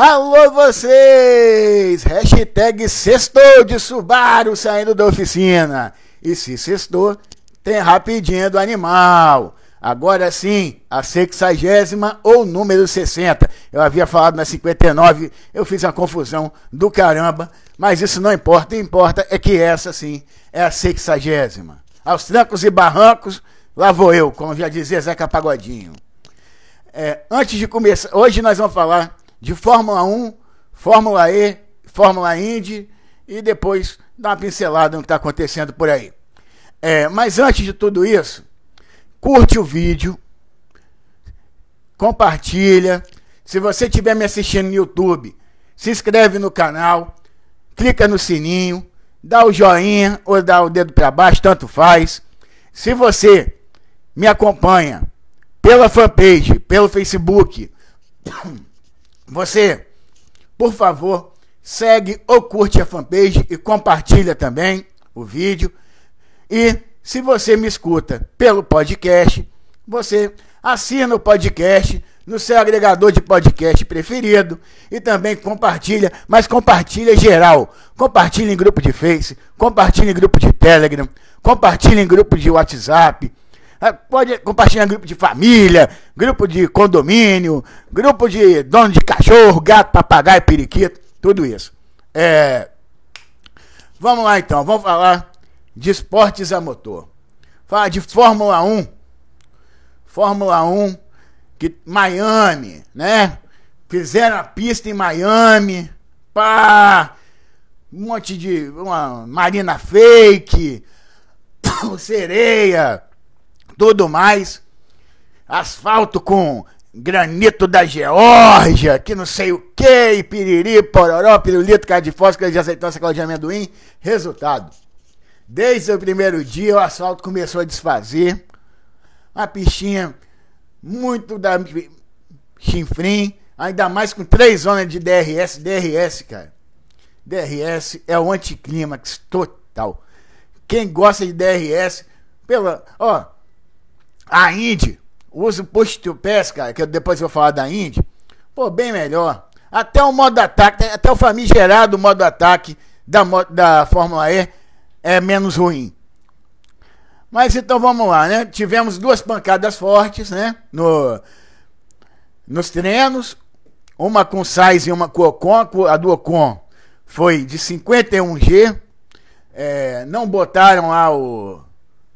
Alô vocês! Hashtag sextou de Subaru saindo da oficina. E se sextou, tem rapidinho do animal. Agora sim, a sexagésima ou número 60. Eu havia falado na 59, eu fiz uma confusão do caramba, mas isso não importa. O que importa é que essa sim é a sexagésima. Aos trancos e barrancos, lá vou eu, como já dizia Zeca Pagodinho. É, antes de começar, hoje nós vamos falar de Fórmula 1, Fórmula E, Fórmula Indy e depois dar uma pincelada no que está acontecendo por aí. É, mas antes de tudo isso, curte o vídeo, compartilha. Se você estiver me assistindo no YouTube, se inscreve no canal, clica no sininho, dá o joinha ou dá o dedo para baixo, tanto faz. Se você me acompanha pela fanpage, pelo Facebook, você, por favor, segue ou curte a fanpage e compartilha também o vídeo. E se você me escuta pelo podcast, você assina o podcast no seu agregador de podcast preferido e também compartilha, mas compartilha geral. Compartilha em grupo de Face, compartilha em grupo de Telegram, compartilha em grupo de WhatsApp, pode compartilhar grupo de família, grupo de condomínio, grupo de dono de cachorro, gato, papagaio, periquito, tudo isso. É... Vamos lá então, vamos falar de esportes a motor. Falar de Fórmula 1. Fórmula 1, que Miami, né? Fizeram a pista em Miami, pá, um monte de uma marina fake, sereia, tudo mais. Asfalto com granito da Geórgia, que não sei o que, piriri, pororó, pirulito, cara de fósforo, de aceitância, caldo de amendoim. Resultado. Desde o primeiro dia o asfalto começou a desfazer. A pistinha muito da chinfrim, ainda mais com três zonas de DRS. DRS, cara. DRS é o anticlímax total. Quem gosta de DRS, pela. Ó, a Indy usa o post to pass, cara, que eu depois vou falar da Indy. Pô, bem melhor. Até o modo ataque, até o famigerado modo ataque da, da Fórmula E é menos ruim. Mas então vamos lá, né? Tivemos duas pancadas fortes, né? No, nos treinos. Uma com Sainz e uma com Ocon. A do Ocon foi de 51G. É, não botaram lá o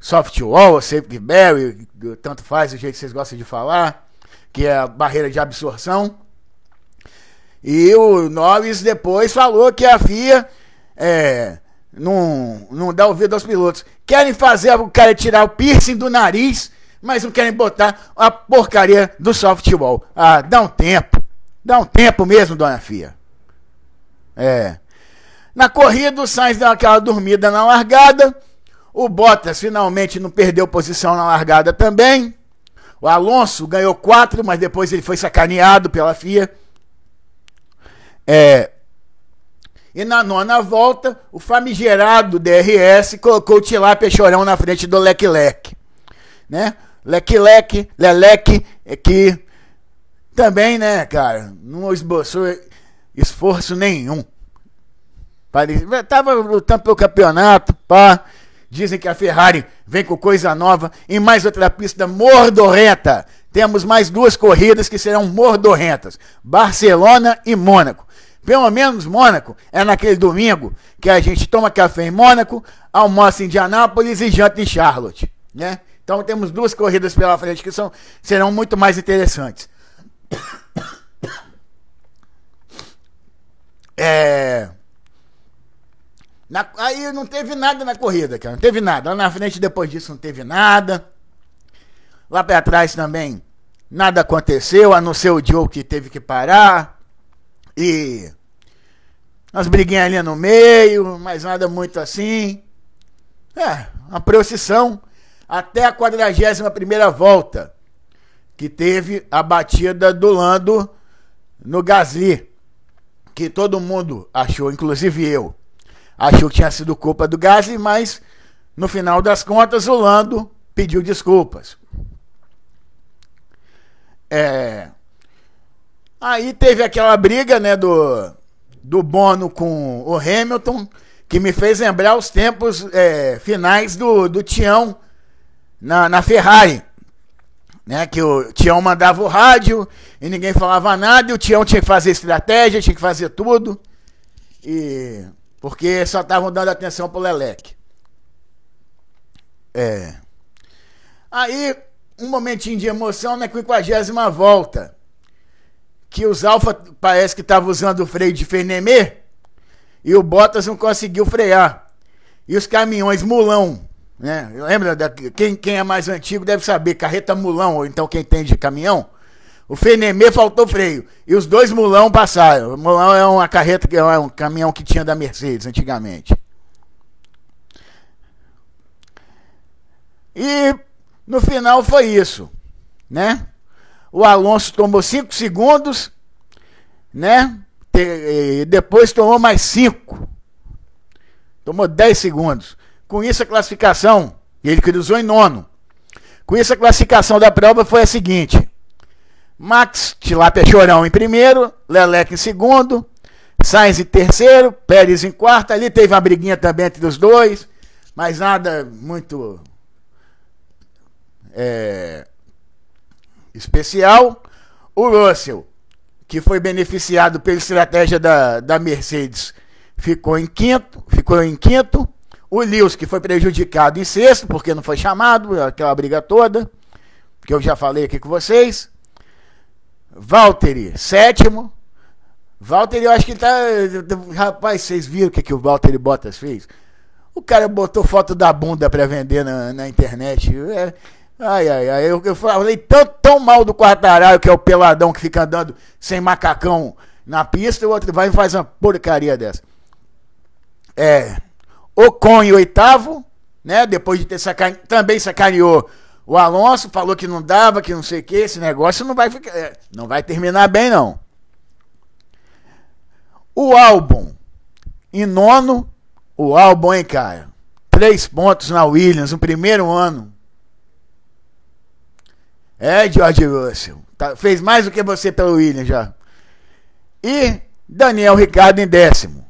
softwall, safety barrier, tanto faz o jeito que vocês gostam de falar, que é a barreira de absorção. E o Norris depois falou que a FIA é, não, não dá ouvido aos pilotos. Querem fazer o cara tirar o piercing do nariz, mas não querem botar a porcaria do softball. Ah, dá um tempo. Dá um tempo mesmo, dona FIA. É. Na corrida, o Sainz deu aquela dormida na largada o Bottas finalmente não perdeu posição na largada também. O Alonso ganhou quatro, mas depois ele foi sacaneado pela FIA. É, e na nona volta, o famigerado DRS colocou o Tilápia Chorão na frente do Leclerc. Né? Leclerc, Leleque, é que também, né, cara, não esboçou esforço nenhum. Tava lutando pelo campeonato, pá. Dizem que a Ferrari vem com coisa nova em mais outra pista mordorrenta. Temos mais duas corridas que serão mordorrentas: Barcelona e Mônaco. Pelo menos Mônaco é naquele domingo que a gente toma café em Mônaco, almoça em Indianápolis e janta em Charlotte, né? Então temos duas corridas pela frente que são, serão muito mais interessantes. É, na, aí não teve nada na corrida, cara. Não teve nada. Lá na frente, depois disso, não teve nada. Lá para trás também, nada aconteceu, a não ser o Joe que teve que parar. E umas briguinhas ali no meio, mas nada muito assim. É, uma procissão até a 41 primeira volta, que teve a batida do Lando no Gasly, que todo mundo achou, inclusive eu, achou que tinha sido culpa do Gasly, mas no final das contas o Lando pediu desculpas. É... Aí teve aquela briga, né, do, do Bono com o Hamilton, que me fez lembrar os tempos é, finais do, do Tião na, na Ferrari. Né, que o Tião mandava o rádio e ninguém falava nada, e o Tião tinha que fazer estratégia, tinha que fazer tudo. E porque só estavam dando atenção pro Leleque. É. Aí, um momentinho de emoção na 50 volta que os Alfa parece que estavam usando o freio de Fenemê e o Bottas não conseguiu frear. E os caminhões mulão, né? Lembra da, quem, quem é mais antigo deve saber, carreta mulão, ou então quem tem de caminhão. O Fenemê faltou freio. E os dois mulão passaram. O mulão é uma carreta, que é um caminhão que tinha da Mercedes antigamente. E no final foi isso, né? O Alonso tomou 5 segundos, né? E depois tomou mais 5. Tomou 10 segundos. Com isso a classificação, ele cruzou em nono. Com isso a classificação da prova foi a seguinte: Max Tilápia Chorão em primeiro, Leleque em segundo, Sainz em terceiro, Pérez em quarto. Ali teve uma briguinha também entre os dois, mas nada muito é, especial. O Russell, que foi beneficiado pela estratégia da, da Mercedes, ficou em quinto, ficou em quinto. O Lewis, que foi prejudicado em sexto, porque não foi chamado, aquela briga toda, que eu já falei aqui com vocês. Valtteri, sétimo. Valtteri, eu acho que ele tá. Rapaz, vocês viram o que, que o Valtteri Bottas fez? O cara botou foto da bunda para vender na, na internet. É, Ai, ai, ai. Eu, eu falei tão, tão mal do Quartararo, que é o peladão que fica andando sem macacão na pista, e o outro vai e faz uma porcaria dessa. É. Ocon em oitavo, né? Depois de ter sacane... também sacaneou o Alonso, falou que não dava, que não sei o que, esse negócio não vai ficar. É, não vai terminar bem, não. O álbum em nono, o álbum, hein, cara? Três pontos na Williams no primeiro ano. É, George Russell. Tá, fez mais do que você pelo Williams já. E Daniel Ricardo em décimo.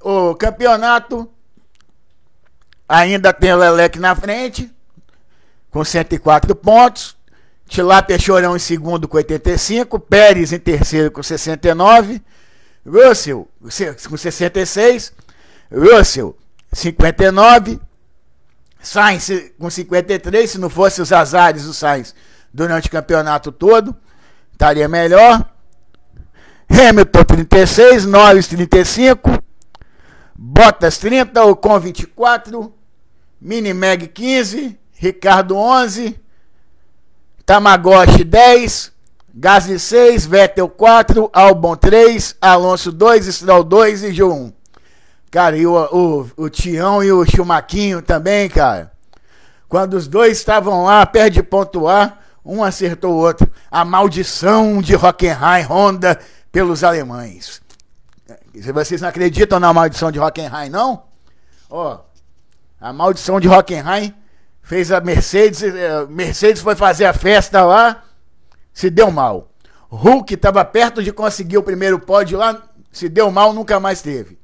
O campeonato ainda tem o Lelec na frente, com 104 pontos. Tilápia Chorão em segundo com 85. Pérez em terceiro com 69. Russell com 66. Russell 59. Sainz com 53, se não fosse os azares do Sainz durante o campeonato todo, estaria melhor. Hamilton 36, Norris 35, Bottas 30, Ocon 24, Minimeg 15, Ricardo 11, Tamagotchi 10, Gasly 6, Vettel 4, Albon 3, Alonso 2, Stroll 2 e João 1. Cara, e o, o, o Tião e o Chumaquinho também, cara. Quando os dois estavam lá, perto de pontuar, um acertou o outro. A maldição de Hockenheim Honda pelos alemães. Se vocês não acreditam na maldição de Hockenheim, não? Ó, a maldição de Hockenheim fez a Mercedes. Eh, Mercedes foi fazer a festa lá, se deu mal. Hulk estava perto de conseguir o primeiro pódio lá, se deu mal, nunca mais teve.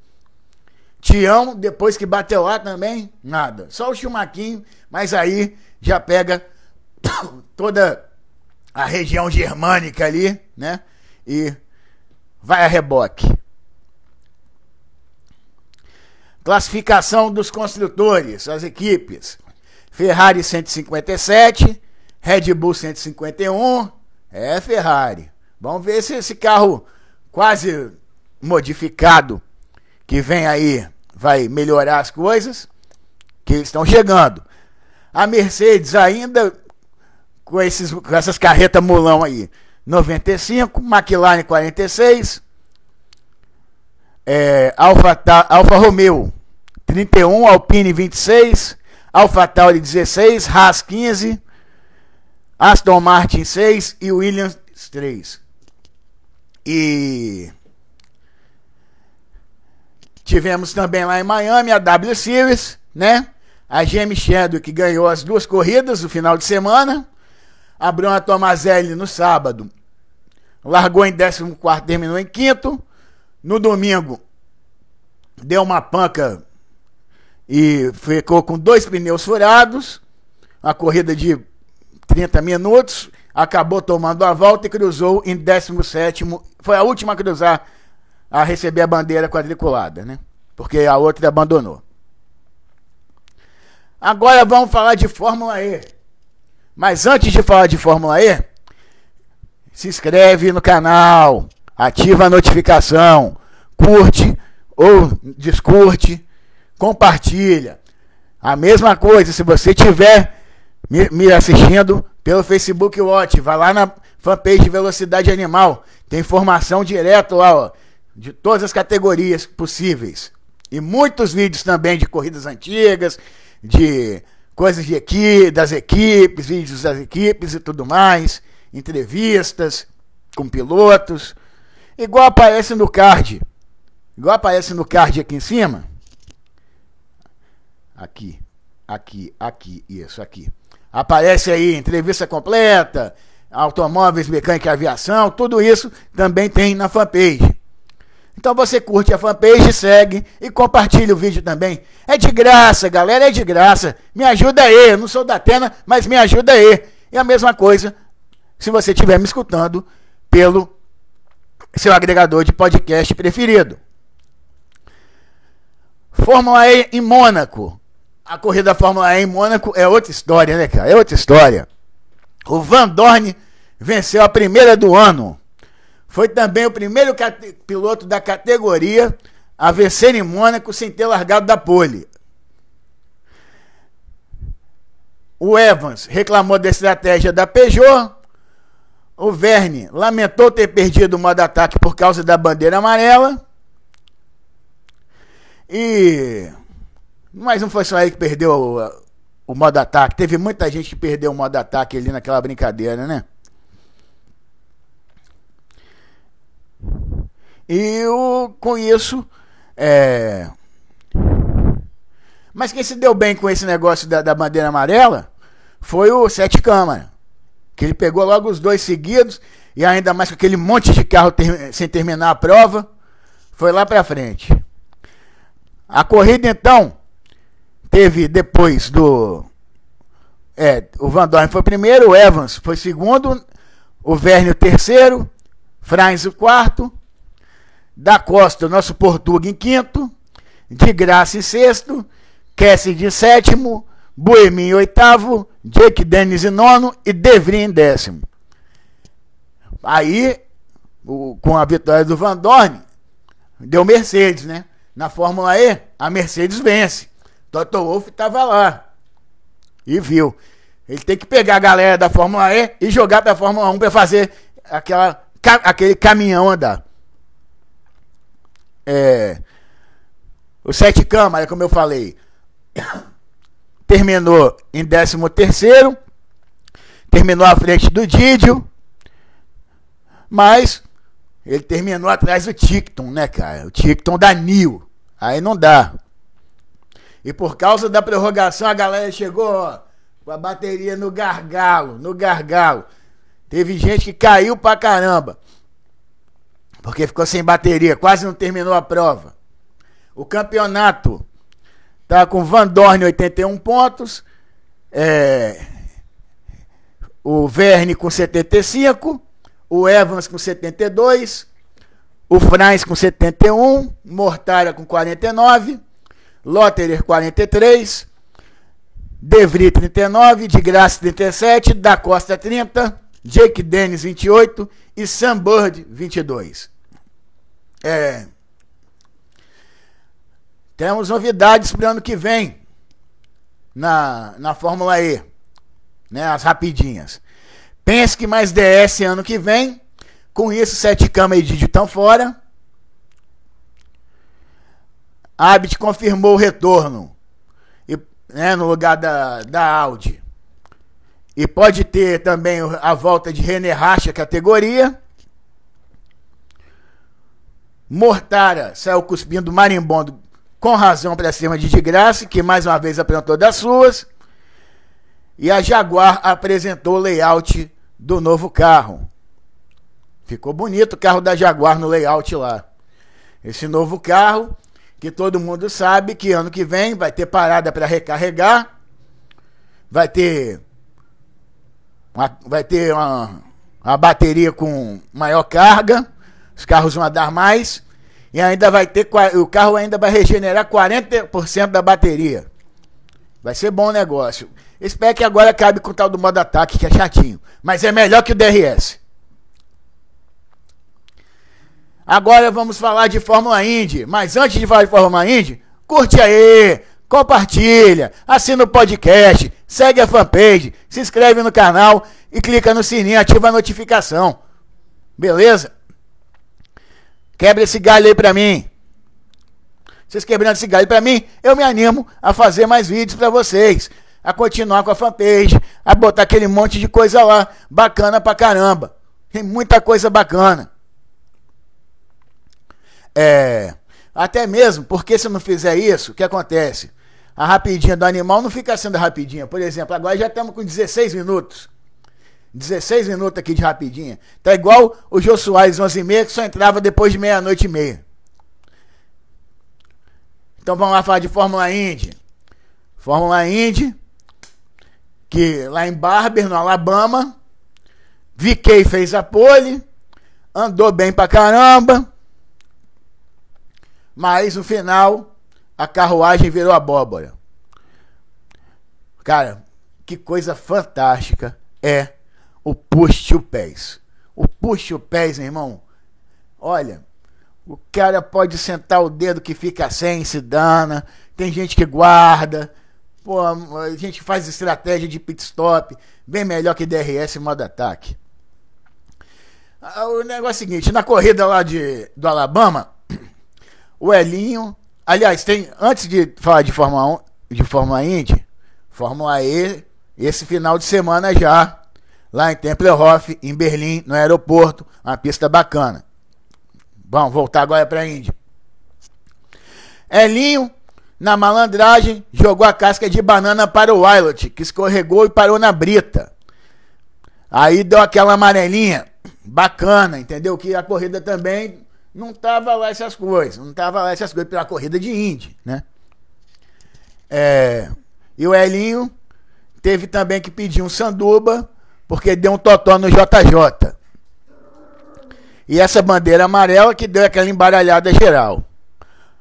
Tião, depois que bateu lá também, nada. Só o Chumaquinho, mas aí já pega toda a região germânica ali, né? E vai a reboque. Classificação dos construtores, as equipes. Ferrari 157, Red Bull 151. É Ferrari. Vamos ver se esse carro quase modificado que vem aí vai melhorar as coisas, que estão chegando. A Mercedes ainda com, esses, com essas carretas mulão aí, 95, McLaren 46, é, Alfa, Alfa Romeo 31, Alpine 26, Alfa Tauri 16, Haas 15, Aston Martin 6 e Williams 3. E Tivemos também lá em Miami a W Series, né? A GM que ganhou as duas corridas no final de semana. A Bruna Tomazelli no sábado. largou em 14, terminou em quinto. No domingo, deu uma panca e ficou com dois pneus furados. A corrida de 30 minutos. Acabou tomando a volta e cruzou em 17. Foi a última a cruzar a receber a bandeira quadriculada, né? Porque a outra abandonou. Agora vamos falar de Fórmula E. Mas antes de falar de Fórmula E, se inscreve no canal, ativa a notificação, curte ou descurte, compartilha. A mesma coisa, se você tiver me, me assistindo pelo Facebook Watch, vai lá na fanpage Velocidade Animal, tem informação direto lá, ó, de todas as categorias possíveis. E muitos vídeos também de corridas antigas, de coisas de das equipes, vídeos das equipes e tudo mais, entrevistas com pilotos, igual aparece no card. Igual aparece no card aqui em cima. Aqui, aqui, aqui, isso aqui. Aparece aí entrevista completa, automóveis, mecânica e aviação, tudo isso também tem na fanpage. Então você curte a fanpage, segue e compartilha o vídeo também. É de graça, galera, é de graça. Me ajuda aí, eu não sou da Atena, mas me ajuda aí. E a mesma coisa se você estiver me escutando pelo seu agregador de podcast preferido. Fórmula E em Mônaco. A corrida da Fórmula E em Mônaco é outra história, né, cara? É outra história. O Van Dorn venceu a primeira do ano. Foi também o primeiro piloto da categoria a vencer em Mônaco sem ter largado da pole. O Evans reclamou da estratégia da Peugeot. O Verne lamentou ter perdido o modo ataque por causa da bandeira amarela. E. Mas não foi só ele que perdeu o, o modo ataque. Teve muita gente que perdeu o modo ataque ali naquela brincadeira, né? E com isso. É... Mas quem se deu bem com esse negócio da, da bandeira amarela foi o Sete Câmara. Que ele pegou logo os dois seguidos. E ainda mais com aquele monte de carro ter, sem terminar a prova. Foi lá pra frente. A corrida então teve depois do. É, o Van Dorn foi primeiro, o Evans foi segundo, o Verne o terceiro, Franz o quarto, da Costa, o nosso Portuga em quinto, de Graça em sexto, Cassidy em sétimo, Boemi em oitavo, Jake Dennis em nono e Devry em décimo. Aí, o, com a vitória do Van Dorn, deu Mercedes, né? Na Fórmula E, a Mercedes vence. Toto Wolff estava lá e viu. Ele tem que pegar a galera da Fórmula E e jogar para a Fórmula 1 para fazer aquela, aquele caminhão andar. É, o Sete Câmara, como eu falei, terminou em 13 terceiro, terminou à frente do Didio, mas ele terminou atrás do Ticton, né, cara? O Ticton da Nil. Aí não dá. E por causa da prorrogação, a galera chegou ó, com a bateria no gargalo, no gargalo. Teve gente que caiu pra caramba porque ficou sem bateria, quase não terminou a prova. O campeonato tá com Van Dorn 81 pontos, é, o Verne com 75, o Evans com 72, o Franz com 71, Mortara com 49, Lotterer 43, Devry 39, de Graça 37, da Costa 30, Jake Dennis 28 e Sam Bird 22. É, temos novidades para o ano que vem na, na Fórmula E. Né, as rapidinhas. Pense mais DS ano que vem. Com isso, sete câmeras e Didi estão fora. Abit confirmou o retorno e, né, no lugar da, da Audi. E pode ter também a volta de René Racha categoria. Mortara saiu cuspindo marimbondo com razão para cima de de graça, que mais uma vez apresentou das suas. E a Jaguar apresentou o layout do novo carro. Ficou bonito o carro da Jaguar no layout lá. Esse novo carro, que todo mundo sabe que ano que vem vai ter parada para recarregar, vai ter uma, vai ter uma, uma bateria com maior carga, os carros vão dar mais e ainda vai ter o carro ainda vai regenerar 40% da bateria. Vai ser bom negócio. Espero que agora cabe com o tal do modo ataque, que é chatinho. Mas é melhor que o DRS. Agora vamos falar de Fórmula Indy. Mas antes de falar de Fórmula Indy, curte aí, compartilha, assina o podcast, segue a fanpage, se inscreve no canal e clica no sininho, ativa a notificação. Beleza? Quebra esse galho aí pra mim. Vocês quebrando esse galho pra mim, eu me animo a fazer mais vídeos pra vocês a continuar com a fanpage, a botar aquele monte de coisa lá, bacana pra caramba. Tem muita coisa bacana. É, até mesmo, porque se não fizer isso, o que acontece? A rapidinha do animal não fica sendo rapidinha. Por exemplo, agora já estamos com 16 minutos. 16 minutos aqui de rapidinha. Tá igual o Jô Soares 11 e meia, que só entrava depois de meia-noite e meia. Então vamos lá falar de Fórmula Indy. Fórmula Indy que lá em Barber, no Alabama, VK fez a pole, andou bem pra caramba, mas no final a carruagem virou abóbora. Cara, que coisa fantástica é o push to pés. O push to pés, irmão. Olha, o cara pode sentar o dedo que fica sem, se dana. Tem gente que guarda. Pô, a gente faz estratégia de pit stop bem melhor que DRS modo ataque. Ah, o negócio é o seguinte, na corrida lá de, do Alabama, o Elinho, aliás, tem antes de falar de Fórmula 1, de Fórmula Indy, Fórmula E, esse final de semana já, lá em Tempelhof, em Berlim, no aeroporto, uma pista bacana. Vamos voltar agora para a Indy. Elinho na malandragem, jogou a casca de banana para o Wilot, que escorregou e parou na brita. Aí deu aquela amarelinha, bacana, entendeu? Que a corrida também não tava lá essas coisas, não tava lá essas coisas pela corrida de Indy, né? É, e o Elinho teve também que pedir um sanduba, porque deu um totó no JJ. E essa bandeira amarela que deu aquela embaralhada geral.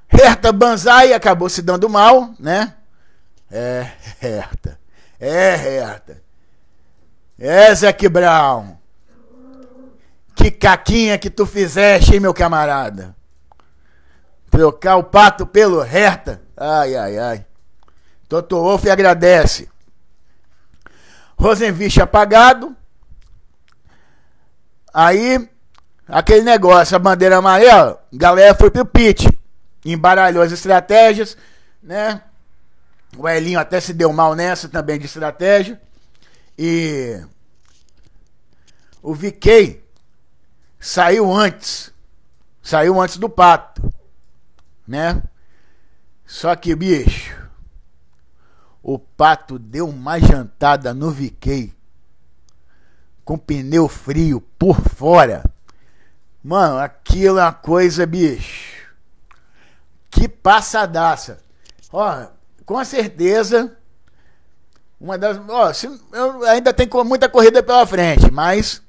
Herta Banzai acabou se dando mal, né? É, Herta. É, Herta. É, Zac Brown. Que caquinha que tu fizeste, hein, meu camarada? Trocar o pato pelo Herta. Ai, ai, ai. Toto Wolff agradece. Rosenvich apagado. Aí, aquele negócio, a bandeira amarela, galera foi pro pit embaralhou as estratégias, né? O Elinho até se deu mal nessa também de estratégia. E o VK saiu antes. Saiu antes do pato. Né? Só que, bicho, o pato deu uma jantada no VK com pneu frio por fora. Mano, aquilo é uma coisa, bicho. Que passadaça. Ó, com certeza. Uma das. Ó, se, eu ainda tem muita corrida pela frente, mas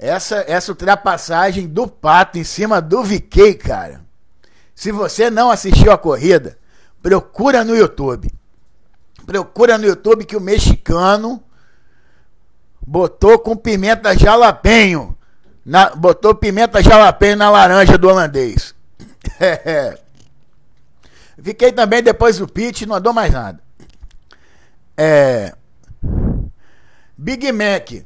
essa, essa ultrapassagem do Pato em cima do VK, cara. Se você não assistiu a corrida, procura no YouTube. Procura no YouTube que o mexicano botou com pimenta jalapenho. Na, botou pimenta jalapenho na laranja do holandês. É. Fiquei também depois do pit, não andou mais nada. É, Big Mac,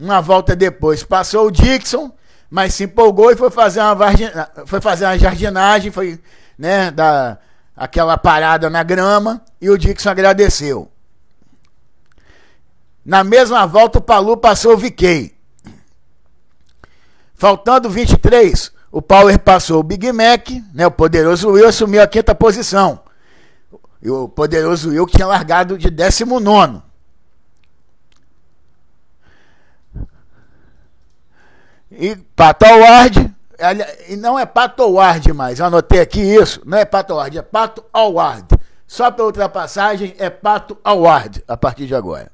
uma volta depois, passou o Dixon, mas se empolgou e foi fazer uma, foi fazer uma jardinagem, foi né, dar aquela parada na grama e o Dixon agradeceu. Na mesma volta, o Palu passou o VK. Faltando 23, o Power passou o Big Mac, né? O poderoso Will assumiu a quinta posição. E o poderoso Will que tinha largado de 19. E Pato Award, e não é Pato Award mais, eu anotei aqui isso, não é Pato Award, é Pato Award. Só para ultrapassagem é Pato Award a partir de agora.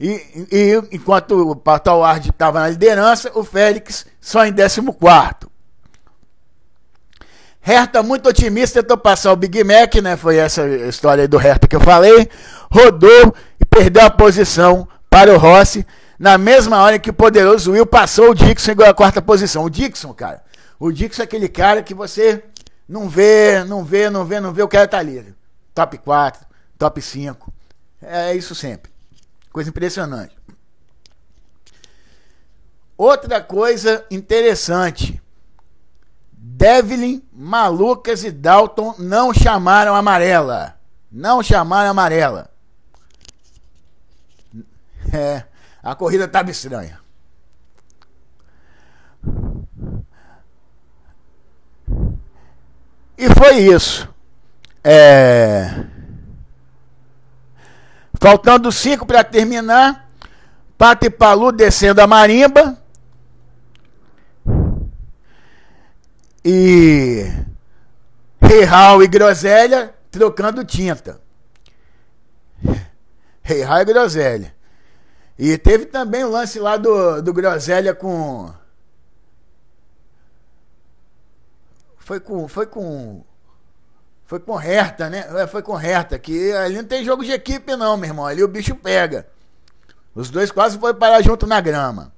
E, e enquanto o Pato Award estava na liderança, o Félix só em 14. Herta muito otimista tentou passar o Big Mac, né? Foi essa história do Herta que eu falei. Rodou e perdeu a posição para o Rossi na mesma hora que o poderoso Will passou o Dixon igual a quarta posição. O Dixon, cara. O Dixon é aquele cara que você não vê, não vê, não vê, não vê, o cara tá ali. Top 4, top 5. É isso sempre. Coisa impressionante. Outra coisa interessante. Devlin, Malucas e Dalton não chamaram amarela. Não chamaram amarela. É, a corrida estava estranha. E foi isso. É... Faltando cinco para terminar. Pato Palu descendo a marimba. E Real e Groselha trocando tinta. Real e Groselha. E teve também o lance lá do, do Groselha com. Foi com. Foi com. Foi com Herta, né? É, foi com Herta, que ali não tem jogo de equipe, não, meu irmão. Ali o bicho pega. Os dois quase foram parar junto na grama.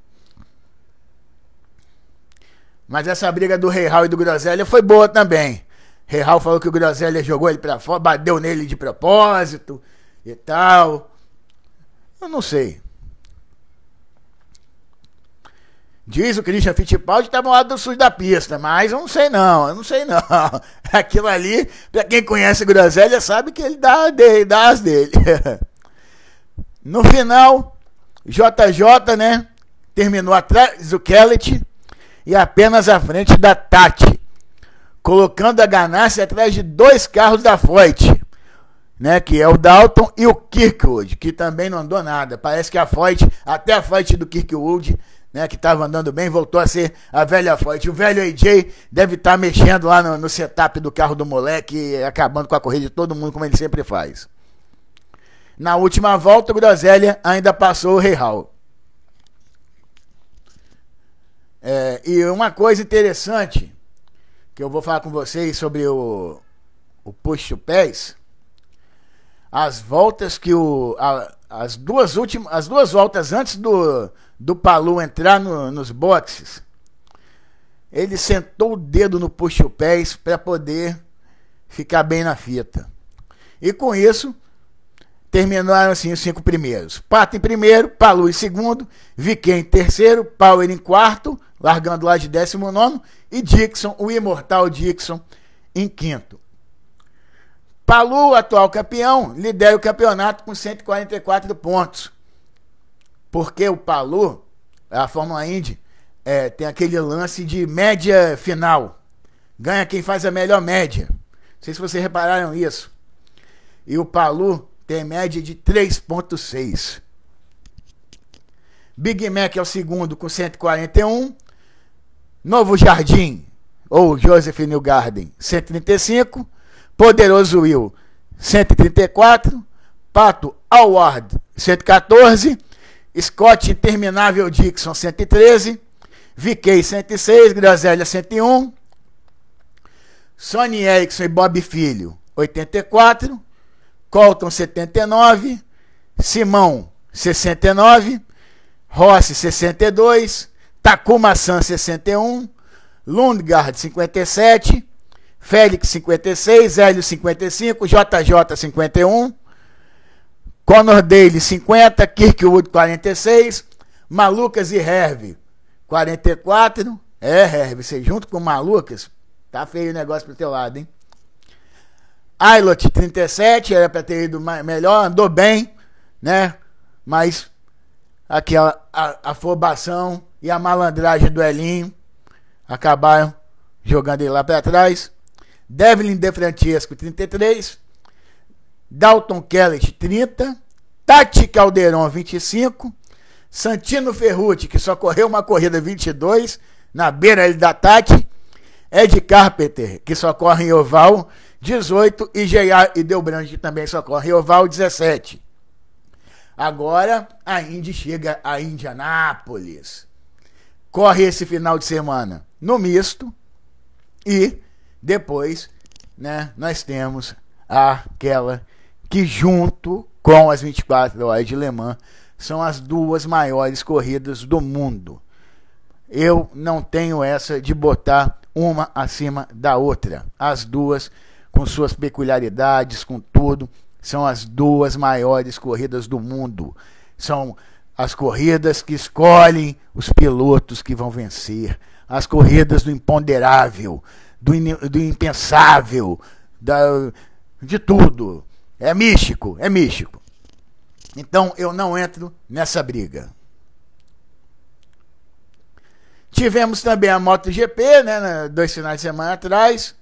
Mas essa briga do Real e do Groselha foi boa também. Real falou que o Groselha jogou ele pra fora, bateu nele de propósito e tal. Eu não sei. Diz o Christian Fittipaldi que estava no lado do sul da pista, mas eu não sei não, eu não sei não. Aquilo ali, para quem conhece o Groselha, sabe que ele dá, dá as dele. No final, JJ, né, terminou atrás do Kellet e apenas à frente da Tati, colocando a ganância atrás de dois carros da Foyt, né, que é o Dalton e o Kirkwood, que também não andou nada. Parece que a Foyt, até a Foyt do Kirkwood né, que estava andando bem, voltou a ser a velha Foyt. O velho AJ deve estar tá mexendo lá no, no, setup do carro do moleque, acabando com a corrida de todo mundo, como ele sempre faz. Na última volta, o Groselha ainda passou o Rei Hall. É, e uma coisa interessante que eu vou falar com vocês sobre o, o puxo pés, as voltas que o a, as duas últimas as duas voltas antes do do Palu entrar no, nos boxes, ele sentou o dedo no puxa-pés para poder ficar bem na fita. E com isso, terminaram assim os cinco primeiros. Pato em primeiro, Palu em segundo, Viquem em terceiro, Power em quarto, largando lá de décimo nono, e Dixon, o imortal Dixon, em quinto. Palu, atual campeão, lidera o campeonato com 144 pontos. Porque o Palu, a Fórmula Indy, é, tem aquele lance de média final. Ganha quem faz a melhor média. Não sei se vocês repararam isso. E o Palu tem média de 3,6. Big Mac é o segundo com 141. Novo Jardim, ou Joseph New Garden, 135. Poderoso Will, 134. Pato Award, 114. Scott Interminável Dixon 113, VK 106, Groselha 101, Sony Erickson e Bob Filho 84, Colton 79, Simão 69, Rossi 62, Takuma San 61, Lundgaard 57, Félix 56, Hélio 55, JJ 51, Conor Daly, 50. Kirkwood, 46. Malucas e Herve, 44. É, Herve, você junto com Malucas, tá feio o negócio pro teu lado, hein? Ailot, 37. Era pra ter ido melhor, andou bem, né? Mas aquela afobação e a malandragem do Elinho acabaram jogando ele lá para trás. Devlin De Francesco, 33. Dalton Kelly, 30. Tati Caldeirão, 25. Santino Ferrucci, que só correu uma corrida 22 na beira da Tati. Ed Carpenter, que só corre em oval 18 e J.R. e Delbrand, que também só corre em oval 17. Agora a Indy chega a Indianápolis. Corre esse final de semana no misto e depois, né, nós temos aquela que junto com as 24 horas de Le Mans são as duas maiores corridas do mundo. Eu não tenho essa de botar uma acima da outra. As duas com suas peculiaridades, com tudo, são as duas maiores corridas do mundo. São as corridas que escolhem os pilotos que vão vencer, as corridas do imponderável, do, in, do impensável, da, de tudo. É místico, é místico. Então eu não entro nessa briga. Tivemos também a MotoGP, né, dois finais de semana atrás,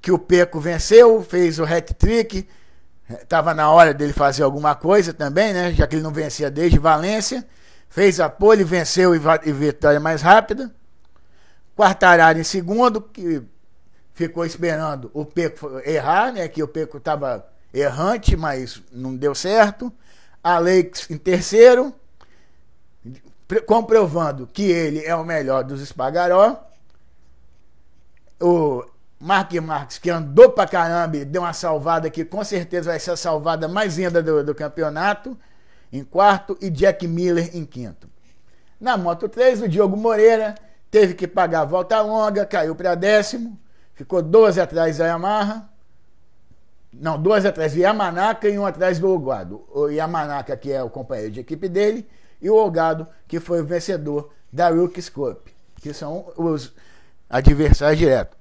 que o Peco venceu, fez o hat-trick, Estava na hora dele fazer alguma coisa também, né? Já que ele não vencia desde Valência. Fez a pole, venceu e, vitória mais rápida. Quartararo em segundo, que ficou esperando o Peco errar, né? Que o Peco estava errante, mas não deu certo. Alex em terceiro, comprovando que ele é o melhor dos Espagaró. O Mark Marques, que andou pra caramba e deu uma salvada que com certeza vai ser a salvada mais linda do, do campeonato, em quarto, e Jack Miller em quinto. Na Moto 3, o Diogo Moreira teve que pagar a volta longa, caiu para décimo, ficou 12 atrás da Yamaha. Não, duas atrás do Yamanaka e um atrás do Ogado. O Yamanaka, que é o companheiro de equipe dele, e o Ogado, que foi o vencedor da Rookies Cup, que são os adversários diretos.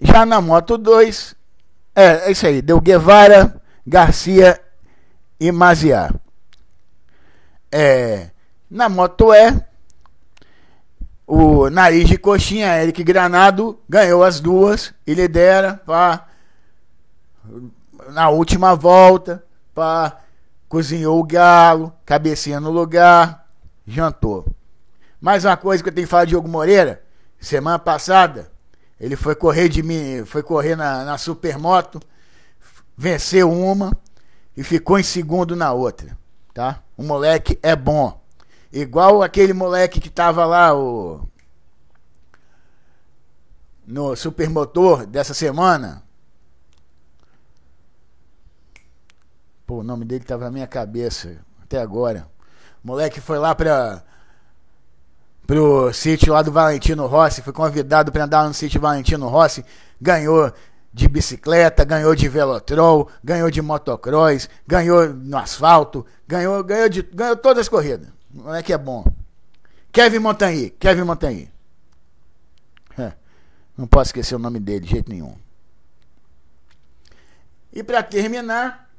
Já na Moto 2, é, é isso aí, deu Guevara, Garcia e Maziar. É, na Moto E, o nariz de coxinha, Eric Granado, ganhou as duas e lidera pá, na última volta, pá, cozinhou o galo, cabecinha no lugar, jantou. Mais uma coisa que eu tenho que falar de Diogo Moreira, semana passada, ele foi correr de mim, foi correr na, na supermoto, venceu uma e ficou em segundo na outra, tá? O moleque é bom. Igual aquele moleque que tava lá o no supermotor dessa semana. Pô, o nome dele tava na minha cabeça até agora. O moleque foi lá pra pro sítio lá do Valentino Rossi, foi convidado para andar no sítio Valentino Rossi, ganhou de bicicleta, ganhou de velotrol, ganhou de motocross, ganhou no asfalto, ganhou, ganhou de ganhou todas as corridas. Não é que é bom. Kevin Montagny, Kevin Montagny. É, não posso esquecer o nome dele de jeito nenhum. E para terminar,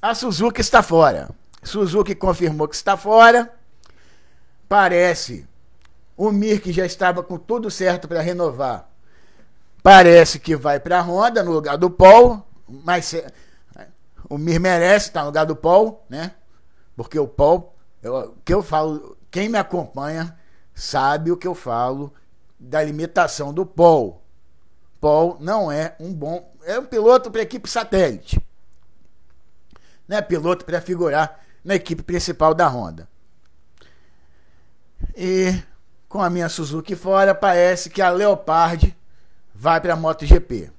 a Suzuki está fora. Suzuki confirmou que está fora. Parece o Mir, que já estava com tudo certo para renovar, parece que vai para a Honda no lugar do Paul, mas o Mir merece estar no lugar do Paul, né? Porque o Paul, que eu falo, quem me acompanha sabe o que eu falo da limitação do Paul. Paul não é um bom, é um piloto para equipe satélite. Não é piloto para figurar na equipe principal da Honda. E com a minha Suzuki fora, parece que a Leopard vai para a MotoGP.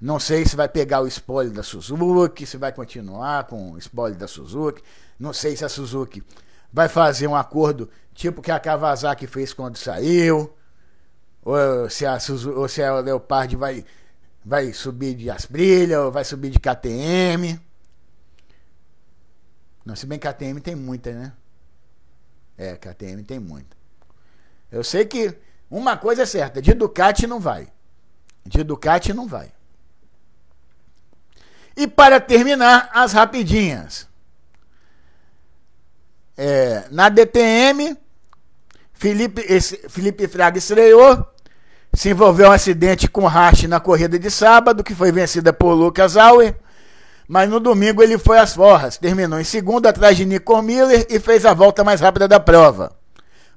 Não sei se vai pegar o spoiler da Suzuki, se vai continuar com o spoiler da Suzuki. Não sei se a Suzuki vai fazer um acordo tipo que a Kawasaki fez quando saiu. Ou se a, Suzuki, ou se a Leopard vai, vai subir de Asbrilha, ou vai subir de KTM. Não, se bem KTM tem muita, né? É, KTM tem muita. Eu sei que uma coisa é certa, de Ducati não vai. De Ducati não vai. E para terminar, as rapidinhas. É, na DTM, Felipe, esse, Felipe Fraga estreou, se envolveu um acidente com Rache na corrida de sábado, que foi vencida por Lucas Auer. mas no domingo ele foi às forras, terminou em segundo atrás de Nico Miller e fez a volta mais rápida da prova.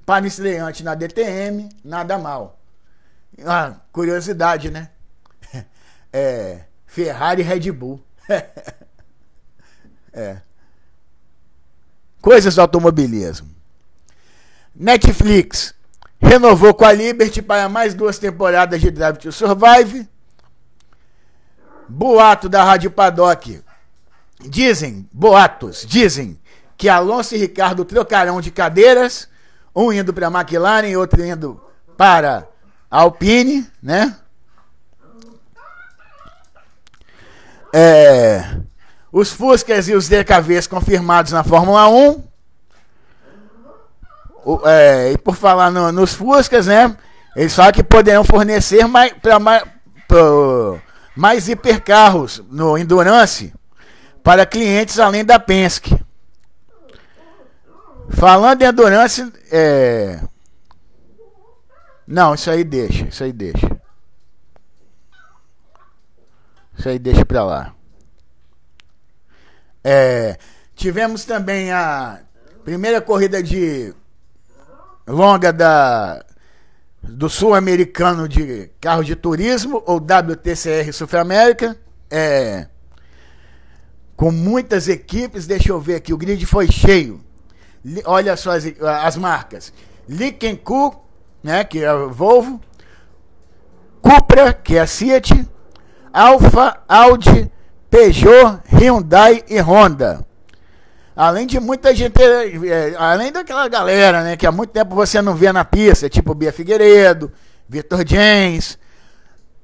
Para estreante na DTM, nada mal. Ah, curiosidade, né? É, Ferrari e Red Bull. é. Coisas do automobilismo. Netflix renovou com a Liberty para mais duas temporadas de Drive to Survive. Boato da Rádio Paddock. Dizem, boatos, dizem que Alonso e Ricardo trocarão de cadeiras, um indo para a McLaren e outro indo para a Alpine, né? É, os Fuscas e os DKVs confirmados na Fórmula 1. O, é, e por falar no, nos Fuscas, né? Eles falam que poderão fornecer mais, para mais, mais hipercarros no Endurance para clientes além da Penske. Falando em Endurance, é... não, isso aí deixa, isso aí deixa. Isso aí deixa para lá. É, tivemos também a primeira corrida de longa da do sul-americano de carro de turismo ou WTCR Sul América, é, com muitas equipes. Deixa eu ver aqui, o grid foi cheio. Olha só as, as marcas: Likenku, né, que é a Volvo, Cupra, que é a Fiat, Alfa, Audi, Peugeot, Hyundai e Honda. Além de muita gente, é, além daquela galera, né, que há muito tempo você não vê na pista, tipo Bia Figueiredo, Vitor James,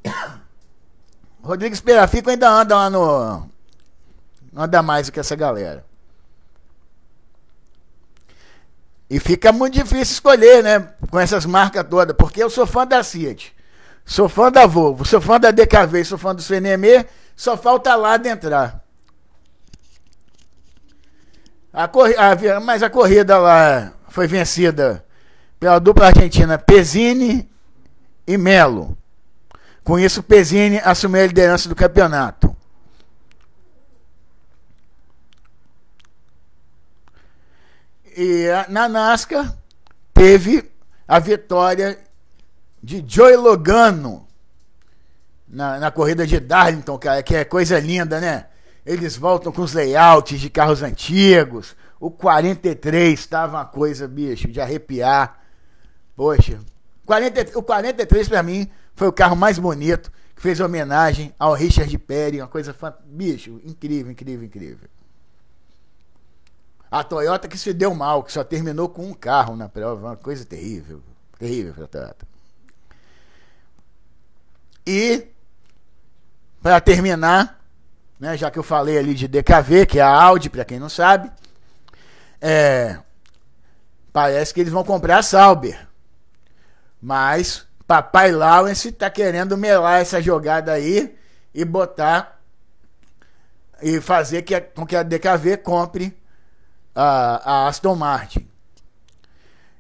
Rodrigues Perafico ainda anda lá no. Anda mais do que essa galera. E fica muito difícil escolher, né? Com essas marcas todas, porque eu sou fã da Fiat, sou fã da Volvo, sou fã da DKV, sou fã do CNM, só falta lá de entrar. A a, mas a corrida lá foi vencida pela dupla argentina Pesini e Melo. Com isso, Pesini assumiu a liderança do campeonato. E na NASCAR teve a vitória de Joey Logano na, na corrida de Darlington, cara, que é coisa linda, né? Eles voltam com os layouts de carros antigos. O 43 estava uma coisa, bicho, de arrepiar. Poxa, 40, o 43 para mim foi o carro mais bonito, que fez homenagem ao Richard Perry, uma coisa. Bicho, incrível, incrível, incrível. A Toyota que se deu mal, que só terminou com um carro na prova, uma coisa terrível. Terrível para a Toyota. E, para terminar, né, já que eu falei ali de DKV, que é a Audi, para quem não sabe, é, parece que eles vão comprar a Sauber. Mas papai Lawrence está querendo melar essa jogada aí e botar e fazer que, com que a DKV compre a, a Aston Martin.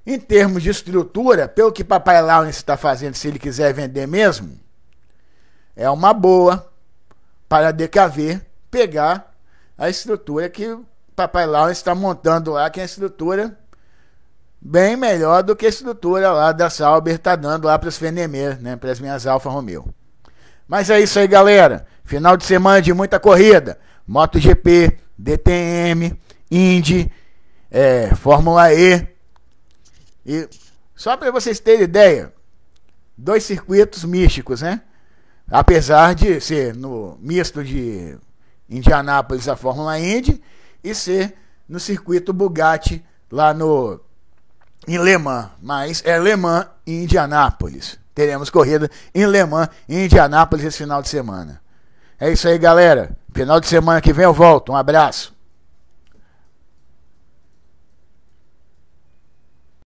Em termos de estrutura, pelo que papai Lawrence está fazendo, se ele quiser vender mesmo, é uma boa para a DKV pegar a estrutura que o Papai Lawrence está montando lá, que é a estrutura bem melhor do que a estrutura lá da Sauber está dando lá para os Fenemer, né, para as minhas Alfa Romeo. Mas é isso aí, galera. Final de semana de muita corrida. MotoGP, DTM, Indy, é, Fórmula E. E só para vocês terem ideia, dois circuitos místicos, né? Apesar de ser no misto de Indianápolis a Fórmula Indy e ser no circuito Bugatti lá no em Le Mans, mas é Le Mans e Indianápolis. Teremos corrida em Le Mans e Indianápolis esse final de semana. É isso aí, galera. Final de semana que vem eu volto. Um abraço.